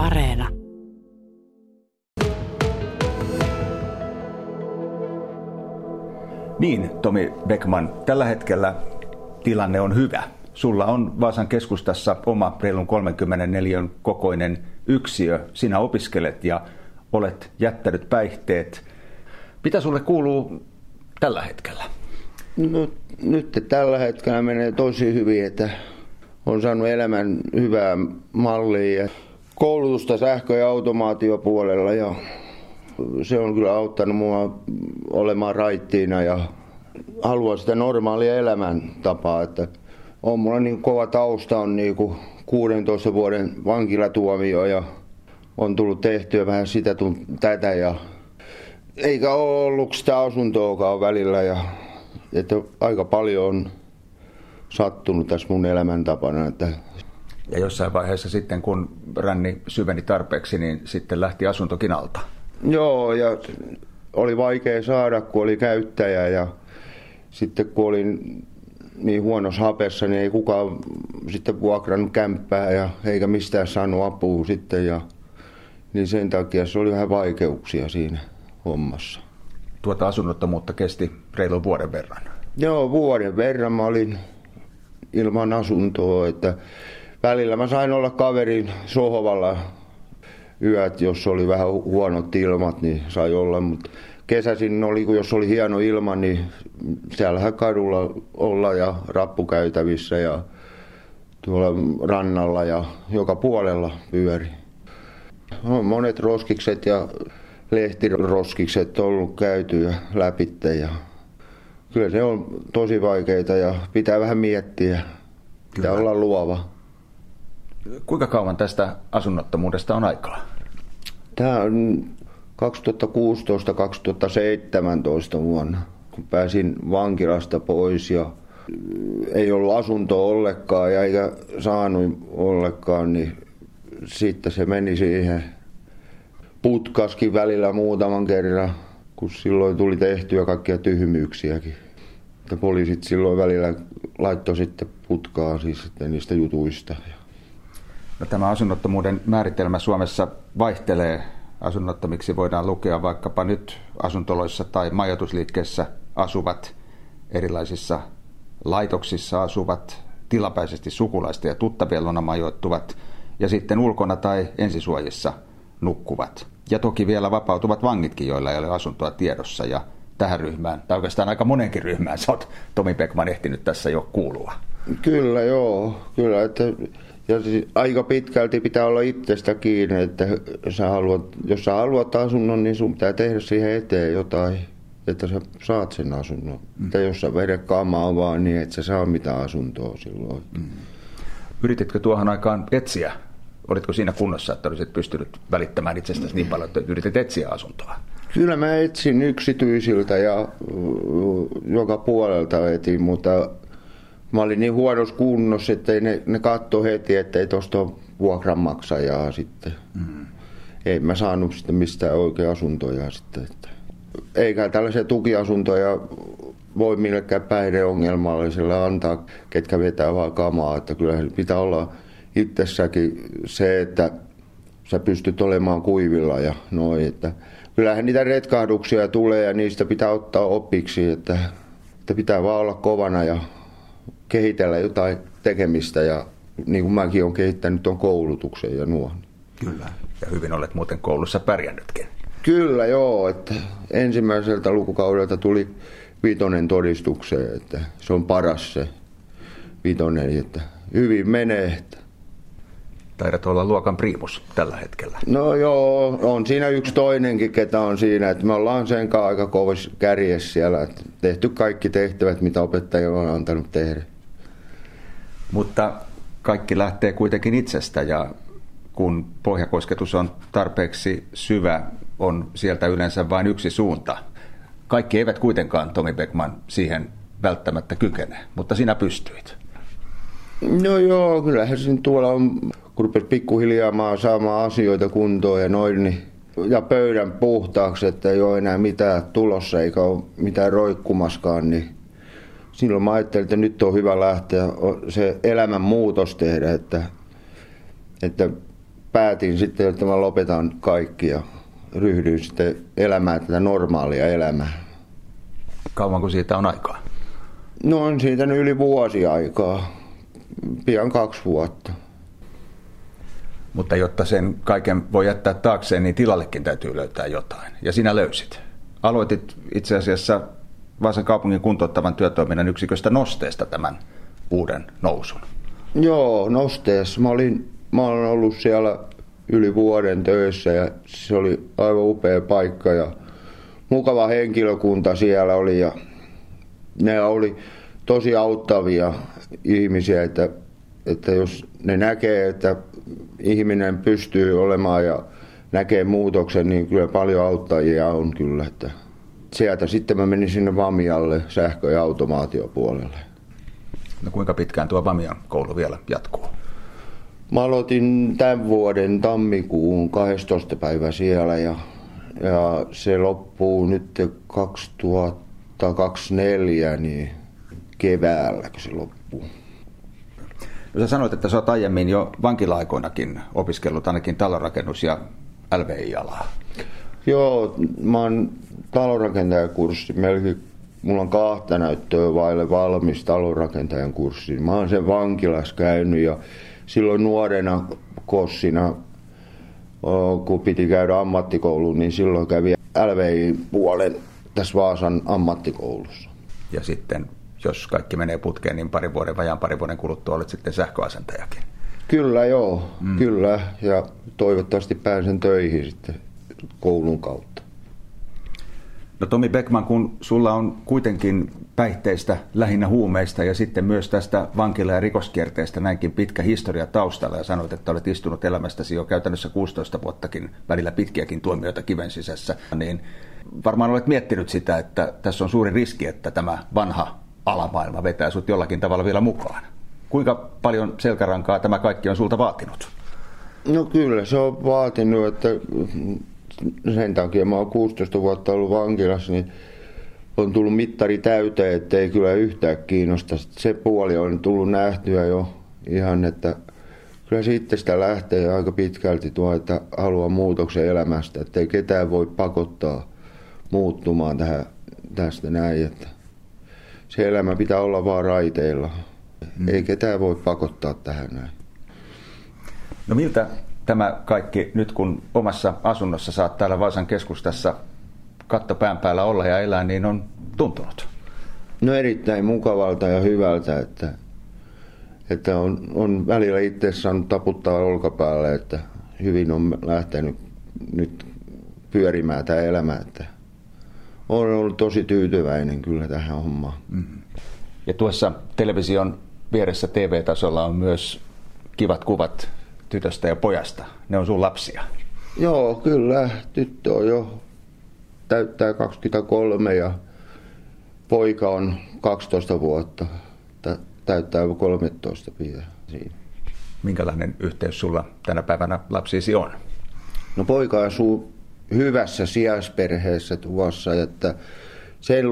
Areena. Niin, Tomi Beckman, tällä hetkellä tilanne on hyvä. Sulla on Vaasan keskustassa oma reilun 34 kokoinen yksiö. Sinä opiskelet ja olet jättänyt päihteet. Mitä sulle kuuluu tällä hetkellä? No, nyt tällä hetkellä menee tosi hyvin, että on saanut elämän hyvää mallia ja koulutusta sähkö- ja automaatiopuolella ja se on kyllä auttanut mua olemaan raittiina ja haluan sitä normaalia elämäntapaa, että on mulla niin kova tausta, on niin kuin 16 vuoden vankilatuomio ja on tullut tehtyä vähän sitä tätä ja eikä ole ollut sitä asuntoakaan välillä ja että aika paljon on sattunut tässä mun elämäntapana. Että ja jossain vaiheessa sitten, kun ränni syveni tarpeeksi, niin sitten lähti asuntokin alta. Joo, ja oli vaikea saada, kun oli käyttäjä ja sitten kun olin niin huonossa hapessa, niin ei kukaan sitten vuokrannut kämppää ja eikä mistään saanut apua sitten. Ja, niin sen takia se oli vähän vaikeuksia siinä hommassa. Tuota asunnottomuutta kesti reilu vuoden verran. Joo, vuoden verran mä olin ilman asuntoa, että välillä mä sain olla kaverin sohvalla yöt, jos oli vähän huonot ilmat, niin sai olla, mutta kesäisin oli, kun jos oli hieno ilma, niin siellähän kadulla olla ja rappukäytävissä ja tuolla rannalla ja joka puolella pyöri. On monet roskikset ja lehtiroskikset ollut käyty ja läpitte ja kyllä se on tosi vaikeita ja pitää vähän miettiä. Pitää kyllä. olla luova. Kuinka kauan tästä asunnottomuudesta on aikaa? Tämä on 2016-2017 vuonna, kun pääsin vankilasta pois ja ei ollut asuntoa ollenkaan ja eikä saanut ollenkaan, niin sitten se meni siihen putkaskin välillä muutaman kerran, kun silloin tuli tehtyä kaikkia tyhmyyksiäkin. Ja poliisit silloin välillä laittoi sitten putkaa siis niistä jutuista. No, tämä asunnottomuuden määritelmä Suomessa vaihtelee asunnottomiksi voidaan lukea vaikkapa nyt asuntoloissa tai majoitusliikkeessä asuvat, erilaisissa laitoksissa asuvat, tilapäisesti sukulaisten ja tuttavien luona majoittuvat ja sitten ulkona tai ensisuojissa nukkuvat. Ja toki vielä vapautuvat vangitkin, joilla ei ole asuntoa tiedossa ja tähän ryhmään, tai oikeastaan aika monenkin ryhmään, sä oot Tomi Beckman ehtinyt tässä jo kuulua. Kyllä joo, kyllä, että ja siis aika pitkälti pitää olla itsestä kiinni, että sä haluat, jos sä haluat asunnon, niin sun pitää tehdä siihen eteen jotain, että sä saat sen asunnon. Mm. Että jos sä vedät kamaa vaan niin, että sä saa mitään asuntoa silloin. Mm. Yrititkö tuohon aikaan etsiä? Olitko siinä kunnossa, että olisit pystynyt välittämään itsestäsi niin paljon, että yritit etsiä asuntoa? Kyllä mä etsin yksityisiltä ja joka puolelta etin, mutta mä olin niin huonossa kunnossa, että ne, ne katto heti, että ei tuosta ole vuokranmaksajaa sitten. Mm. Ei mä saanut sitten mistään oikea asuntoja sitten. Että. Eikä tällaisia tukiasuntoja voi millekään päihdeongelmalliselle antaa, ketkä vetää vaan kamaa. Että kyllä pitää olla itsessäkin se, että sä pystyt olemaan kuivilla ja noin. Että kyllähän niitä retkahduksia tulee ja niistä pitää ottaa opiksi, että, että pitää vaan olla kovana ja kehitellä jotain tekemistä ja niin kuin mäkin olen kehittänyt tuon koulutuksen ja nuo. Kyllä, ja hyvin olet muuten koulussa pärjännytkin. Kyllä, joo, että ensimmäiseltä lukukaudelta tuli vitonen todistukseen, että se on paras se vitonen, että hyvin menee. Että. Taidat olla luokan priimus tällä hetkellä. No joo, on siinä yksi toinenkin, ketä on siinä, että me ollaan sen kanssa aika kovassa kärjessä siellä, että tehty kaikki tehtävät, mitä opettaja on antanut tehdä. Mutta kaikki lähtee kuitenkin itsestä ja kun pohjakosketus on tarpeeksi syvä, on sieltä yleensä vain yksi suunta. Kaikki eivät kuitenkaan, Tomi Beckman, siihen välttämättä kykene, mutta sinä pystyit. No joo, kyllähän se tuolla on, kun rupesi pikkuhiljaa saamaan asioita kuntoon ja noin, niin, ja pöydän puhtaaksi, että ei ole enää mitään tulossa eikä ole mitään roikkumaskaan, niin silloin mä ajattelin, että nyt on hyvä lähteä se elämän muutos tehdä, että, että päätin sitten, että mä lopetan kaikki ja ryhdyin sitten elämään tätä normaalia elämää. Kauanko siitä on aikaa? No on siitä yli vuosi aikaa, pian kaksi vuotta. Mutta jotta sen kaiken voi jättää taakseen, niin tilallekin täytyy löytää jotain. Ja sinä löysit. Aloitit itse asiassa Vaasan kaupungin kuntouttavan työtoiminnan yksiköstä nosteesta tämän uuden nousun. Joo, nosteessa. Mä, olin, mä olen ollut siellä yli vuoden töissä ja se oli aivan upea paikka ja mukava henkilökunta siellä oli ja ne oli tosi auttavia ihmisiä, että, että jos ne näkee, että ihminen pystyy olemaan ja näkee muutoksen, niin kyllä paljon auttajia on kyllä. Että sieltä sitten mä menin sinne Vamialle sähkö- ja automaatiopuolelle. No kuinka pitkään tuo Vamian koulu vielä jatkuu? Mä aloitin tämän vuoden tammikuun 12. päivä siellä ja, ja se loppuu nyt 2024 niin keväällä, kun se loppuu. No sä sanoit, että sä oot aiemmin jo vankila-aikoinakin opiskellut ainakin talonrakennus- ja LVI-alaa. Joo, mä oon talonrakentajakurssi melkein mulla on kahta näyttöä vaille valmis talonrakentajan kurssi. Mä oon sen vankilas käynyt ja silloin nuorena kossina, kun piti käydä ammattikouluun, niin silloin kävi LVI-puolen tässä Vaasan ammattikoulussa. Ja sitten, jos kaikki menee putkeen, niin parin vuoden, vajaan parin vuoden kuluttua olet sitten sähköasentajakin. Kyllä joo, mm. kyllä. Ja toivottavasti pääsen töihin sitten koulun kautta. No Tomi Beckman, kun sulla on kuitenkin päihteistä, lähinnä huumeista ja sitten myös tästä vankila- ja rikoskierteestä näinkin pitkä historia taustalla ja sanoit, että olet istunut elämästäsi jo käytännössä 16 vuottakin, välillä pitkiäkin tuomioita kiven sisässä, niin varmaan olet miettinyt sitä, että tässä on suuri riski, että tämä vanha alamaailma vetää sut jollakin tavalla vielä mukaan. Kuinka paljon selkärankaa tämä kaikki on sulta vaatinut? No kyllä se on vaatinut, että sen takia mä oon 16 vuotta ollut vankilassa, niin on tullut mittari täyteen, ettei kyllä yhtään kiinnosta. Se puoli on tullut nähtyä jo ihan, että kyllä siitä sitä lähtee aika pitkälti tuo, että haluaa muutoksen elämästä, ettei ketään voi pakottaa muuttumaan tähän, tästä näin, että se elämä pitää olla vaan raiteilla. Mm. Ei ketään voi pakottaa tähän näin. No miltä tämä kaikki nyt kun omassa asunnossa saat täällä Vaasan keskustassa katto pään päällä olla ja elää, niin on tuntunut? No erittäin mukavalta ja hyvältä, että, että on, on välillä itse saanut taputtaa olkapäälle, että hyvin on lähtenyt nyt pyörimään tämä elämä, että olen ollut tosi tyytyväinen kyllä tähän hommaan. Mm-hmm. Ja tuossa television vieressä TV-tasolla on myös kivat kuvat tytöstä ja pojasta. Ne on sun lapsia. Joo, kyllä. Tyttö on jo täyttää 23 ja poika on 12 vuotta. Täyttää 13 vielä siinä. Minkälainen yhteys sulla tänä päivänä lapsisi on? No poika asuu hyvässä sijaisperheessä tuossa, että sen,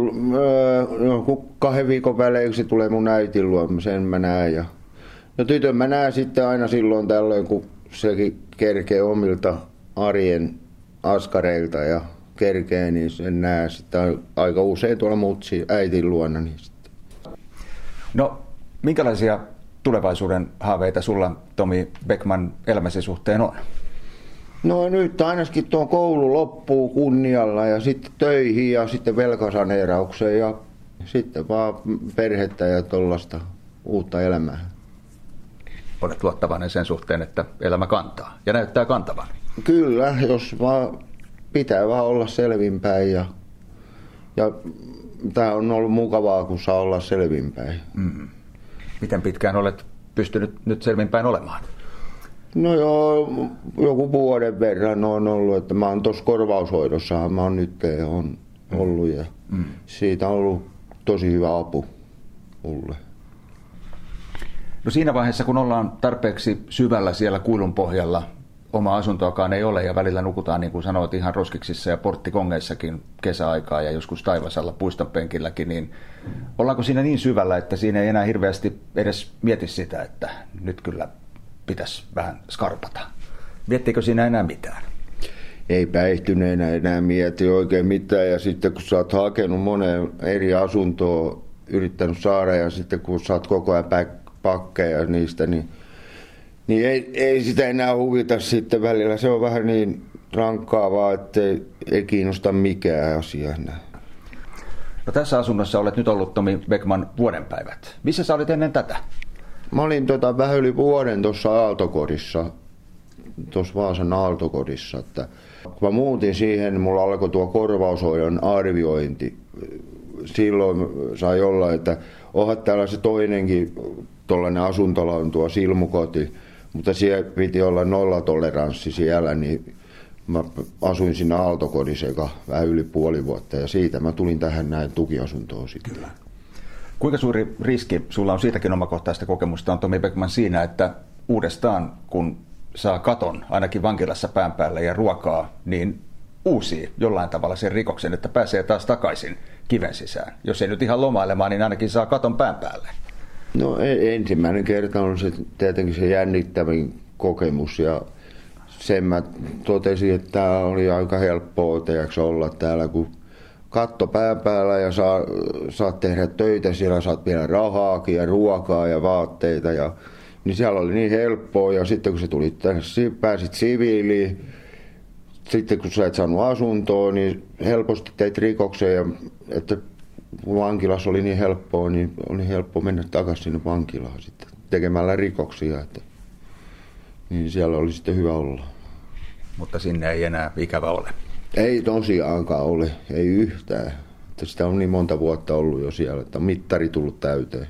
no, kahden viikon välein se tulee mun äitin luo, sen mä näen ja No tytön mä näen sitten aina silloin tällöin, kun sekin kerkee omilta arjen askareilta ja kerkee, niin sen näe sitten aika usein tuolla mutsi äitin luona. Niin sitten. No, minkälaisia tulevaisuuden haaveita sulla, Tomi Beckman, elämäsi suhteen on? No nyt ainakin tuo koulu loppuu kunnialla ja sitten töihin ja sitten velkasaneeraukseen ja sitten vaan perhettä ja tuollaista uutta elämää olet luottavainen sen suhteen, että elämä kantaa ja näyttää kantavan. Kyllä, jos vaan pitää vaan olla selvinpäin ja, ja tämä on ollut mukavaa, kun saa olla selvinpäin. Mm. Miten pitkään olet pystynyt nyt selvinpäin olemaan? No joo, joku vuoden verran on ollut, että mä oon tuossa korvaushoidossahan mä oon nyt on ollut ja mm. siitä on ollut tosi hyvä apu mulle. No siinä vaiheessa, kun ollaan tarpeeksi syvällä siellä kuilun pohjalla, oma asuntoakaan ei ole ja välillä nukutaan, niin kuin sanoit, ihan roskiksissa ja porttikongeissakin kesäaikaa ja joskus taivasalla puiston penkilläkin, niin ollaanko siinä niin syvällä, että siinä ei enää hirveästi edes mieti sitä, että nyt kyllä pitäisi vähän skarpata? Viettikö siinä enää mitään? Ei päihtyneenä enää mieti oikein mitään ja sitten kun sä oot hakenut moneen eri asuntoon, yrittänyt saada ja sitten kun saat koko ajan pakkeja niistä, niin, niin ei, ei sitä enää huvita sitten välillä. Se on vähän niin rankkaavaa, että ei, ei kiinnosta mikään asia enää. No tässä asunnossa olet nyt ollut Tomi Beckman vuodenpäivät. Missä sä olit ennen tätä? Mä olin tota, vähän yli vuoden tuossa Aaltokodissa, tuossa Vaasan Aaltokodissa. Että kun mä muutin siihen, mulla alkoi tuo korvaushoidon arviointi. Silloin sai olla, että onhan täällä se toinenkin tuollainen asuntola on tuo silmukoti, mutta siellä piti olla nollatoleranssi siellä, niin mä asuin siinä Aaltokodissa vähän yli puoli vuotta ja siitä mä tulin tähän näin tukiasuntoon sitten. Kuinka suuri riski, sulla on siitäkin omakohtaista kokemusta, on Tomi Beckman siinä, että uudestaan kun saa katon ainakin vankilassa pään päälle ja ruokaa, niin uusii jollain tavalla sen rikoksen, että pääsee taas takaisin kiven sisään. Jos ei nyt ihan lomailemaan, niin ainakin saa katon pään päälle. No e- ensimmäinen kerta on se tietenkin se jännittävin kokemus ja sen mä totesin, että tämä oli aika helppoa teoksi olla täällä, kun katto pään päällä ja saa, saat tehdä töitä, siellä saat vielä rahaakin ja ruokaa ja vaatteita. Ja, niin siellä oli niin helppoa ja sitten kun se tuli tänne, pääsit siviiliin, sitten kun sä et saanut asuntoa, niin helposti teit rikoksen ja että vankilassa oli niin helppoa, niin oli helppo mennä takaisin sinne vankilaan sitten tekemällä rikoksia. Että, niin siellä oli sitten hyvä olla. Mutta sinne ei enää ikävä ole. Ei tosiaankaan ole, ei yhtään. Että sitä on niin monta vuotta ollut jo siellä, että on mittari tullut täyteen.